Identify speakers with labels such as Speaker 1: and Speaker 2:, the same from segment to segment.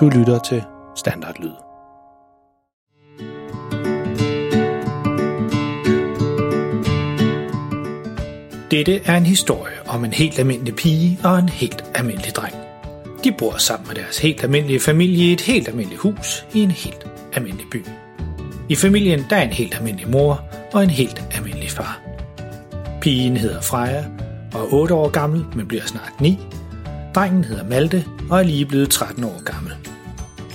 Speaker 1: Du lytter til Standardlyd. Dette er en historie om en helt almindelig pige og en helt almindelig dreng. De bor sammen med deres helt almindelige familie i et helt almindeligt hus i en helt almindelig by. I familien der er en helt almindelig mor og en helt almindelig far. Pigen hedder Freja og er 8 år gammel, men bliver snart 9. Drengen hedder Malte og er lige blevet 13 år gammel.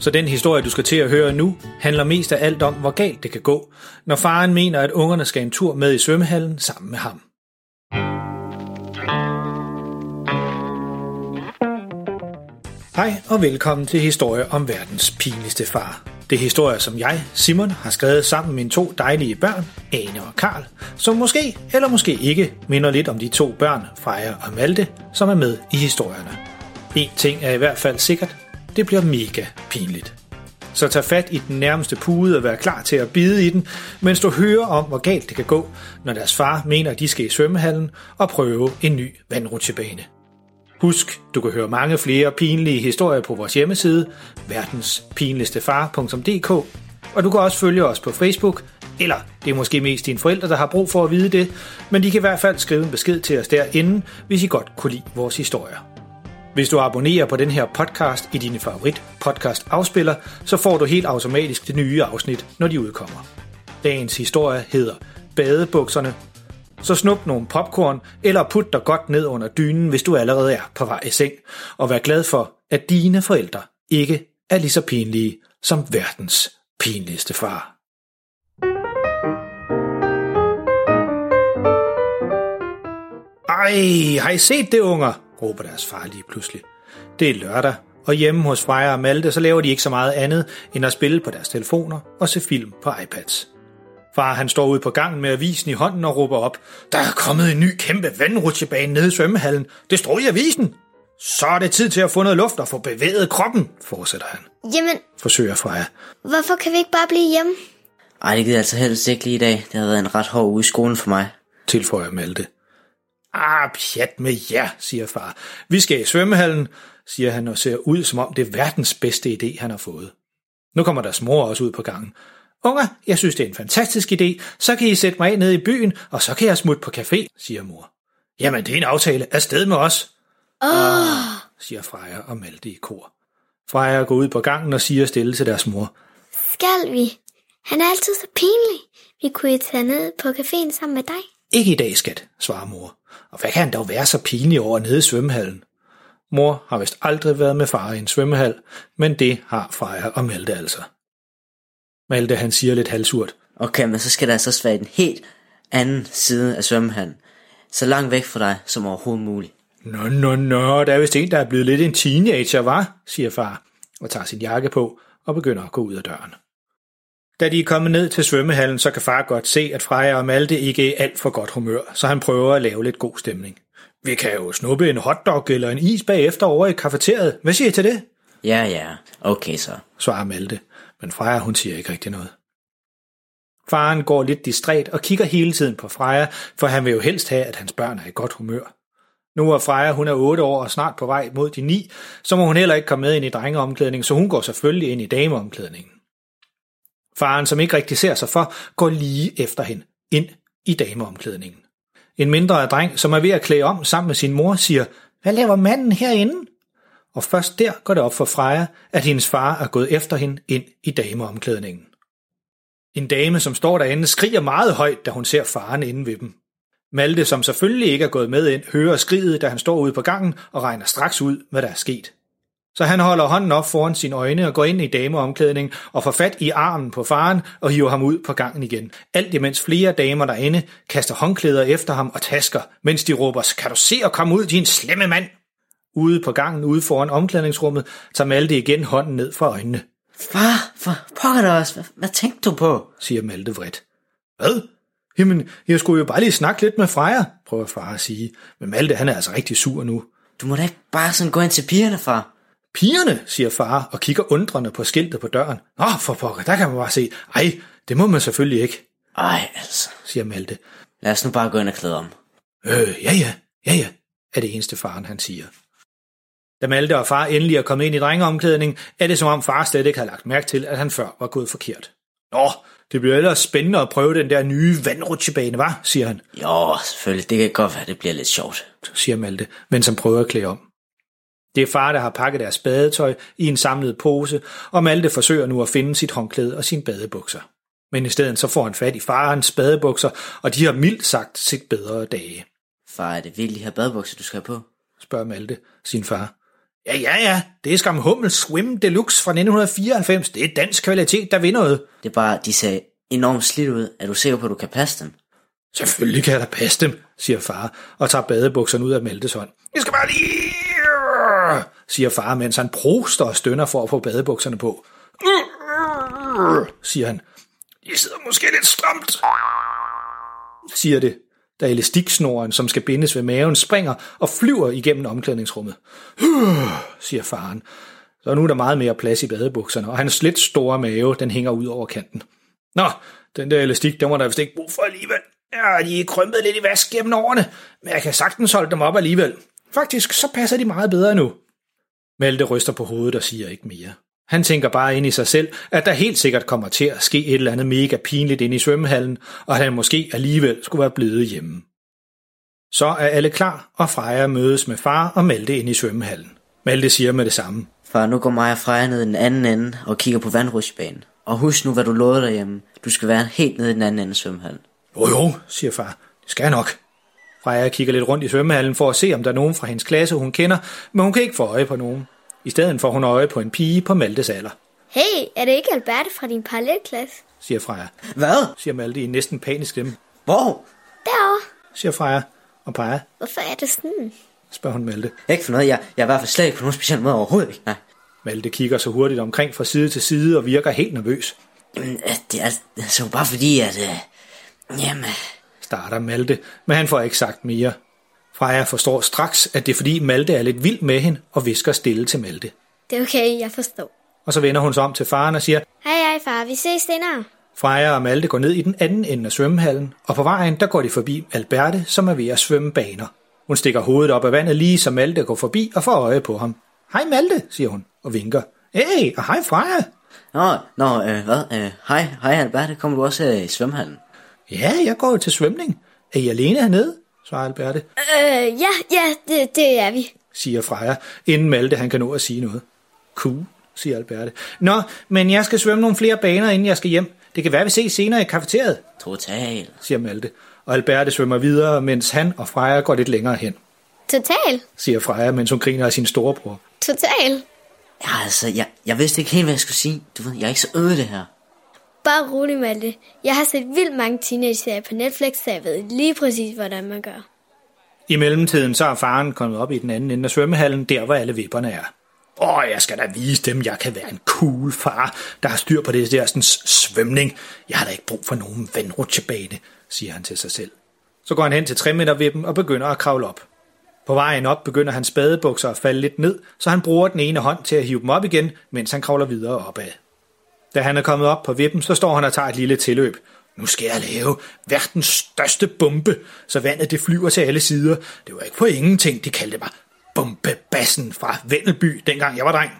Speaker 1: Så den historie, du skal til at høre nu, handler mest af alt om, hvor galt det kan gå, når faren mener, at ungerne skal en tur med i svømmehallen sammen med ham. Hej og velkommen til Historie om verdens pinligste far. Det er historier, som jeg, Simon, har skrevet sammen med mine to dejlige børn, Ane og Karl, som måske eller måske ikke minder lidt om de to børn, Freja og Malte, som er med i historierne. En ting er i hvert fald sikkert, det bliver mega pinligt. Så tag fat i den nærmeste pude og vær klar til at bide i den, mens du hører om, hvor galt det kan gå, når deres far mener, at de skal i svømmehallen og prøve en ny vandrutsjebane. Husk, du kan høre mange flere pinlige historier på vores hjemmeside, verdenspinligstefar.dk, og du kan også følge os på Facebook, eller det er måske mest dine forældre, der har brug for at vide det, men de kan i hvert fald skrive en besked til os derinde, hvis I godt kunne lide vores historier. Hvis du abonnerer på den her podcast i dine favorit podcast afspiller, så får du helt automatisk det nye afsnit, når de udkommer. Dagens historie hedder Badebukserne så snup nogle popcorn, eller put dig godt ned under dynen, hvis du allerede er på vej i seng, og vær glad for, at dine forældre ikke er lige så pinlige som verdens pinligste far. Ej, har I set det, unger? Råber deres far lige pludselig. Det er lørdag, og hjemme hos Freja og Malte, så laver de ikke så meget andet, end at spille på deres telefoner og se film på iPads. Far han står ude på gangen med avisen i hånden og råber op. Der er kommet en ny kæmpe vandrutsjebane nede i svømmehallen. Det står i avisen. Så er det tid til at få noget luft og få bevæget kroppen, fortsætter han.
Speaker 2: Jamen,
Speaker 1: Forsøger Freja.
Speaker 2: hvorfor kan vi ikke bare blive hjemme?
Speaker 3: Ej, det gider altså helst ikke lige i dag. Det har været en ret hård uge i skolen for mig.
Speaker 1: Tilføjer Malte. Ah, pjat med jer, siger far. Vi skal i svømmehallen, siger han og ser ud, som om det er verdens bedste idé, han har fået. Nu kommer deres mor også ud på gangen. Unger, jeg synes, det er en fantastisk idé. Så kan I sætte mig af nede i byen, og så kan jeg smutte på café, siger mor. Jamen, det er en aftale. Afsted med os,
Speaker 2: Åh, oh,
Speaker 1: siger Freja og Malte i kor. Freja går ud på gangen og siger stille til deres mor.
Speaker 2: skal vi? Han er altid så pinlig. Vi kunne jo tage ned på caféen sammen med dig.
Speaker 1: Ikke i dag, skat, svarer mor. Og hvad kan han dog være så pinlig over nede i svømmehallen? Mor har vist aldrig været med far i en svømmehal, men det har Freja og Malte altså. Malte han siger lidt halsurt.
Speaker 3: Okay, men så skal der altså være en helt anden side af svømmehallen. Så langt væk fra dig som overhovedet muligt.
Speaker 1: Nå, nå, nå, der er vist en, der er blevet lidt en teenager, var, siger far, og tager sin jakke på og begynder at gå ud af døren. Da de er kommet ned til svømmehallen, så kan far godt se, at Freja og Malte ikke er alt for godt humør, så han prøver at lave lidt god stemning. Vi kan jo snuppe en hotdog eller en is bagefter over i kafeteriet. Hvad siger I til det?
Speaker 3: Ja, ja. Okay så.
Speaker 1: svarer Malte, men Freja hun siger ikke rigtig noget. Faren går lidt distræt og kigger hele tiden på Freja, for han vil jo helst have, at hans børn er i godt humør. Nu er Freja, hun er 8 år og snart på vej mod de 9, så må hun heller ikke komme med ind i drengeomklædning, så hun går selvfølgelig ind i dameomklædningen. Faren, som ikke rigtig ser sig for, går lige efter hende ind i dameomklædningen. En mindre dreng, som er ved at klæde om sammen med sin mor, siger, hvad laver manden herinde? Og først der går det op for Freja, at hendes far er gået efter hende ind i dameomklædningen. En dame, som står derinde, skriger meget højt, da hun ser faren inde ved dem. Malte, som selvfølgelig ikke er gået med ind, hører skriget, da han står ude på gangen og regner straks ud, hvad der er sket. Så han holder hånden op foran sine øjne og går ind i dameomklædning og får fat i armen på faren og hiver ham ud på gangen igen. Alt imens flere damer derinde kaster håndklæder efter ham og tasker, mens de råber, kan du se at komme ud, din slemme mand? Ude på gangen ude foran omklædningsrummet tager Malte igen hånden ned fra øjnene.
Speaker 3: Far, for pokker dig også. Hvad, hvad tænkte du på?
Speaker 1: siger Malte vredt. Hvad? Jamen, jeg skulle jo bare lige snakke lidt med Freja, prøver far at sige. Men Malte, han er altså rigtig sur nu.
Speaker 3: Du må da ikke bare sådan gå ind til pigerne, far.
Speaker 1: Pigerne, siger far og kigger undrende på skiltet på døren. Nå, for pokker, der kan man bare se. Ej, det må man selvfølgelig ikke,
Speaker 3: Ej, altså.
Speaker 1: siger Malte.
Speaker 3: Lad os nu bare gå ind og klæde om.
Speaker 1: Øh, ja ja, ja ja, er det eneste faren han siger. Da Malte og far endelig er kommet ind i drengeomklædning, er det som om far slet ikke har lagt mærke til, at han før var gået forkert. Nå, det bliver ellers spændende at prøve den der nye vandrutsjebane, var, siger han,
Speaker 3: Jo, selvfølgelig. Det kan godt være, det bliver lidt sjovt.
Speaker 1: siger Malte, mens han prøver at klæde om. Det er far, der har pakket deres badetøj i en samlet pose, og Malte forsøger nu at finde sit håndklæde og sine badebukser. Men i stedet så får han fat i farens badebukser, og de har mildt sagt set bedre dage,
Speaker 3: Far, er det virkelig her badebukser, du skal have på?
Speaker 1: spørger Malte sin far. Ja, ja, ja, det er skam Hummel Swim Deluxe fra 1994. Det er dansk kvalitet, der vinder noget.
Speaker 3: Det er bare, de ser enormt slidt ud. Er du sikker på, at du kan passe dem?
Speaker 1: Selvfølgelig kan jeg da passe dem, siger far, og tager badebukserne ud af Maltes hånd. Jeg skal bare lige siger far, mens han proster og stønner for at få badebukserne på. siger han. De sidder måske lidt stramt, siger det, da elastiksnoren, som skal bindes ved maven, springer og flyver igennem omklædningsrummet. siger faren. Så nu er der meget mere plads i badebukserne, og hans lidt store mave, den hænger ud over kanten. Nå, den der elastik, den var der vist ikke brug for alligevel. Ja, de er krympet lidt i vask gennem årene, men jeg kan sagtens holde dem op alligevel. Faktisk, så passer de meget bedre nu. Malte ryster på hovedet og siger ikke mere. Han tænker bare ind i sig selv, at der helt sikkert kommer til at ske et eller andet mega pinligt ind i svømmehallen, og at han måske alligevel skulle være blevet hjemme. Så er alle klar, og Freja mødes med far og Malte ind i svømmehallen. Malte siger med det samme.
Speaker 3: Far, nu går mig og Freja ned i den anden ende og kigger på vandrutsjebanen. Og husk nu, hvad du lovede derhjemme. Du skal være helt nede i den anden ende af svømmehallen.
Speaker 1: Jo jo, siger far. Det skal jeg nok. Freja kigger lidt rundt i svømmehallen for at se, om der er nogen fra hendes klasse, hun kender, men hun kan ikke få øje på nogen. I stedet får hun øje på en pige på Maltes alder,
Speaker 2: Hey, er det ikke Alberte fra din parallelklasse?
Speaker 1: siger Freja.
Speaker 3: Hvad?
Speaker 1: Siger Malte i en næsten panisk stemme.
Speaker 3: Hvor?
Speaker 2: Derovre.
Speaker 1: Siger Freja og peger,
Speaker 2: Hvorfor er det sådan?
Speaker 1: spørger hun Malte.
Speaker 3: Ikke for noget. Jeg, jeg er i hvert fald slet ikke på nogen speciel måde overhovedet ikke. Nej.
Speaker 1: Malte kigger så hurtigt omkring fra side til side og virker helt nervøs.
Speaker 3: Jamen, øh, det er så bare fordi, at... Øh, jamen,
Speaker 1: Starter Malte, men han får ikke sagt mere. Freja forstår straks, at det er fordi Malte er lidt vild med hende og visker stille til Malte.
Speaker 2: Det er okay, jeg forstår.
Speaker 1: Og så vender hun sig om til faren og siger,
Speaker 2: Hej, hej far, vi ses senere.
Speaker 1: Freja og Malte går ned i den anden ende af svømmehallen, og på vejen der går de forbi Alberte, som er ved at svømme baner. Hun stikker hovedet op af vandet lige som Malte går forbi og får øje på ham. Hej Malte, siger hun og vinker. Hey, og hej Freja.
Speaker 3: Nå, nå, øh, hvad? Øh, hej, hej Alberte, kommer du også øh, i svømmehallen?
Speaker 1: Ja, jeg går jo til svømning. Er I alene hernede? svarer Alberte,
Speaker 2: Øh, ja, ja, det, det er vi.
Speaker 1: siger Freja, inden Malte han kan nå at sige noget. Cool, siger Alberte. Nå, men jeg skal svømme nogle flere baner, inden jeg skal hjem. Det kan være, vi ses senere i kafeteriet,
Speaker 3: Total.
Speaker 1: siger Malte. Og Alberte svømmer videre, mens han og Freja går lidt længere hen,
Speaker 2: Total.
Speaker 1: siger Freja, mens hun griner af sin storebror.
Speaker 2: Total.
Speaker 3: Ja, altså, jeg, jeg vidste ikke helt, hvad jeg skulle sige. Du ved, jeg er ikke så øde det her.
Speaker 2: Bare rolig, Malte. Jeg har set vildt mange teenage-serier på Netflix, så jeg ved lige præcis, hvordan man gør.
Speaker 1: I mellemtiden så er faren kommet op i den anden ende af svømmehallen, der hvor alle vipperne er. Åh, jeg skal da vise dem, jeg kan være en cool far, der har styr på det der sådan, svømning. Jeg har da ikke brug for nogen vandrutsjebane, siger han til sig selv. Så går han hen til 3 meter vippen og begynder at kravle op. På vejen op begynder hans spadebukser at falde lidt ned, så han bruger den ene hånd til at hive dem op igen, mens han kravler videre opad. Da han er kommet op på vippen, så står han og tager et lille tilløb. Nu skal jeg lave verdens største bombe, så vandet det flyver til alle sider. Det var ikke på ingenting, de kaldte mig bombebassen fra Vendelby, dengang jeg var dreng.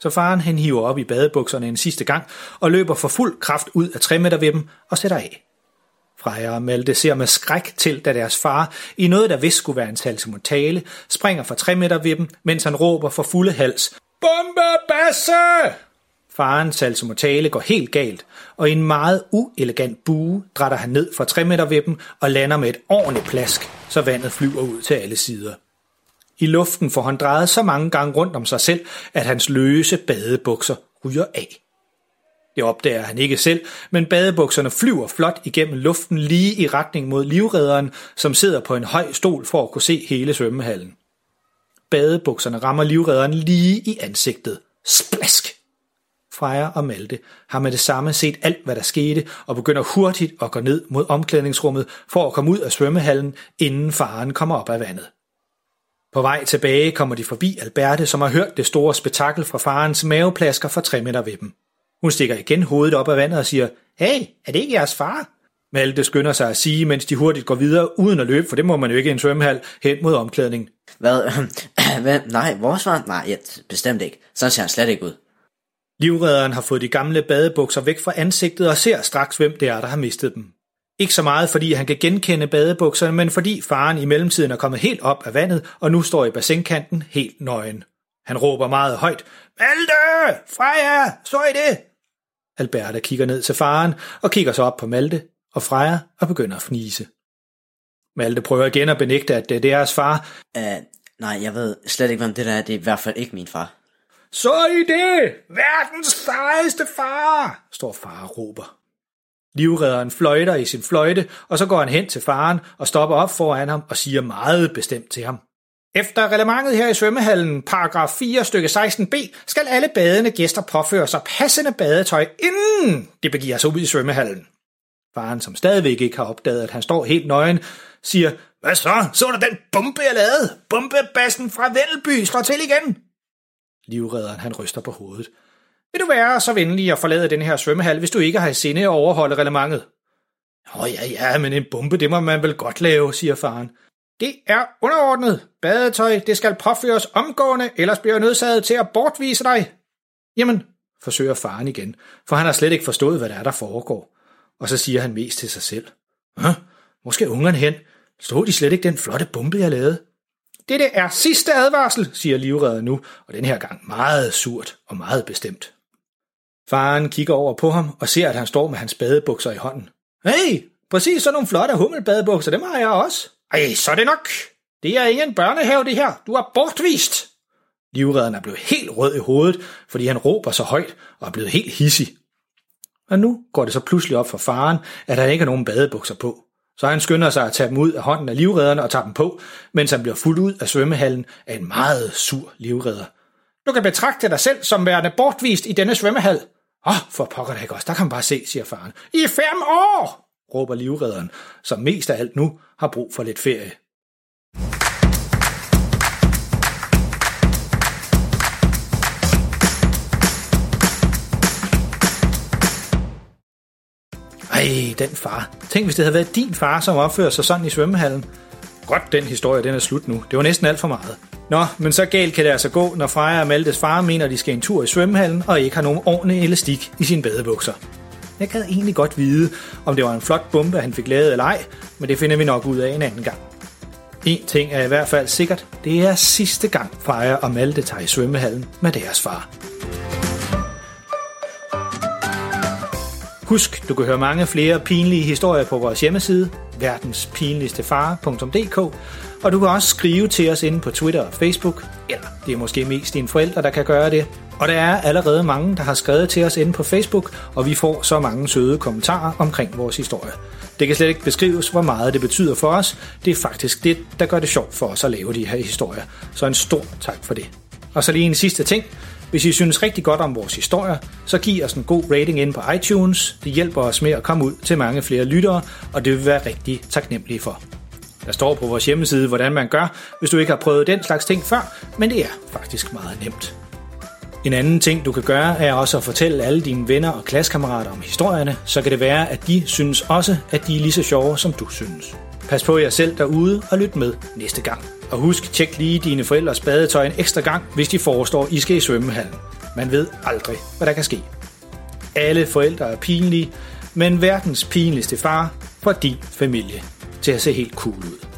Speaker 1: Så faren han hiver op i badebukserne en sidste gang og løber for fuld kraft ud af 3 meter ved dem og sætter af. Freja og Malte ser med skræk til, da deres far, i noget der vist skulle være en salsimotale, springer fra 3 meter ved dem, mens han råber for fulde hals. Bombebasse! Farens salsimotale går helt galt, og i en meget uelegant bue drætter han ned fra 3 meter ved dem og lander med et ordentligt plask, så vandet flyver ud til alle sider. I luften får han drejet så mange gange rundt om sig selv, at hans løse badebukser ryger af. Det opdager han ikke selv, men badebukserne flyver flot igennem luften lige i retning mod livredderen, som sidder på en høj stol for at kunne se hele svømmehallen. Badebukserne rammer livredderen lige i ansigtet. Splask! Freja og Malte har med det samme set alt, hvad der skete, og begynder hurtigt at gå ned mod omklædningsrummet for at komme ud af svømmehallen, inden faren kommer op af vandet. På vej tilbage kommer de forbi Alberte, som har hørt det store spektakel fra farens maveplasker for tre meter ved dem. Hun stikker igen hovedet op af vandet og siger, Hey, er det ikke jeres far? Malte skynder sig at sige, mens de hurtigt går videre, uden at løbe, for det må man jo ikke i en svømmehal, hen mod omklædningen.
Speaker 3: Hvad? Hvad? Nej, vores far? Nej, ja, bestemt ikke. Sådan ser han slet ikke ud.
Speaker 1: Livredderen har fået de gamle badebukser væk fra ansigtet og ser straks, hvem det er, der har mistet dem. Ikke så meget, fordi han kan genkende badebukserne, men fordi faren i mellemtiden er kommet helt op af vandet og nu står i bassinkanten helt nøgen. Han råber meget højt, Malte! Freja! Så I det? Alberta kigger ned til faren og kigger så op på Malte og Freja og begynder at fnise. Malte prøver igen at benægte, at det er deres far.
Speaker 3: Uh, nej, jeg ved slet ikke, hvem det der er. Det er i hvert fald ikke min far.
Speaker 1: Så I det! Verdens sejeste far! står far og råber. Livredderen fløjter i sin fløjte, og så går han hen til faren og stopper op foran ham og siger meget bestemt til ham. Efter reglementet her i svømmehallen, paragraf 4 stykke 16b, skal alle badende gæster påføre sig passende badetøj, inden de begiver sig ud i svømmehallen. Faren, som stadigvæk ikke har opdaget, at han står helt nøgen, siger, Hvad så? Så er der den bombe, jeg lavede? Bombebassen fra Vennelby slår til igen. Livredderen, han ryster på hovedet. Vil du være så venlig at forlade den her svømmehal, hvis du ikke har i sinde at overholde reglementet? Åh ja, ja, men en bombe, det må man vel godt lave, siger faren. Det er underordnet. Badetøj, det skal påføres omgående, ellers bliver jeg nødsaget til at bortvise dig. Jamen, forsøger faren igen, for han har slet ikke forstået, hvad der er, der foregår. Og så siger han mest til sig selv. Hæ? Hvor skal ungerne hen? Stod de slet ikke den flotte bombe, jeg lavede? Dette er sidste advarsel, siger livredder nu, og den her gang meget surt og meget bestemt. Faren kigger over på ham og ser, at han står med hans badebukser i hånden. Hey, præcis sådan nogle flotte hummelbadebukser, dem har jeg også. Ej, så er det nok. Det er ingen børnehave, det her. Du er bortvist. Livredderen er blevet helt rød i hovedet, fordi han råber så højt og er blevet helt hissig. Og nu går det så pludselig op for faren, at han ikke har nogen badebukser på. Så han skynder sig at tage dem ud af hånden af livredderne og tager dem på, mens han bliver fuldt ud af svømmehallen af en meget sur livredder. Du kan betragte dig selv som værende bortvist i denne svømmehal. Åh, oh, for pokker da ikke også, der kan man bare se, siger faren. I fem år, råber livredderen, som mest af alt nu har brug for lidt ferie. Ej, den far. Tænk, hvis det havde været din far, som opførte sig sådan i svømmehallen. Godt, den historie, den er slut nu. Det var næsten alt for meget. Nå, men så galt kan det altså gå, når Freja og Maltes far mener, at de skal en tur i svømmehallen, og ikke har nogen ordentlig elastik i sine badebukser. Jeg gad egentlig godt vide, om det var en flot bombe, han fik lavet eller ej, men det finder vi nok ud af en anden gang. En ting er i hvert fald sikkert, det er sidste gang Freja og Malte tager i svømmehallen med deres far. Husk, du kan høre mange flere pinlige historier på vores hjemmeside, verdenspinligstefar.dk, og du kan også skrive til os inde på Twitter og Facebook, eller det er måske mest dine forældre, der kan gøre det. Og der er allerede mange, der har skrevet til os inde på Facebook, og vi får så mange søde kommentarer omkring vores historie. Det kan slet ikke beskrives, hvor meget det betyder for os. Det er faktisk det, der gør det sjovt for os at lave de her historier. Så en stor tak for det. Og så lige en sidste ting. Hvis I synes rigtig godt om vores historier, så giv os en god rating ind på iTunes. Det hjælper os med at komme ud til mange flere lyttere, og det vil vi være rigtig taknemmelige for. Der står på vores hjemmeside, hvordan man gør, hvis du ikke har prøvet den slags ting før, men det er faktisk meget nemt. En anden ting, du kan gøre, er også at fortælle alle dine venner og klassekammerater om historierne, så kan det være, at de synes også, at de er lige så sjove, som du synes. Pas på jer selv derude og lyt med næste gang. Og husk, tjek lige dine forældres badetøj en ekstra gang, hvis de forestår, I skal i svømmehallen. Man ved aldrig, hvad der kan ske. Alle forældre er pinlige, men verdens pinligste far får din familie til at se helt cool ud.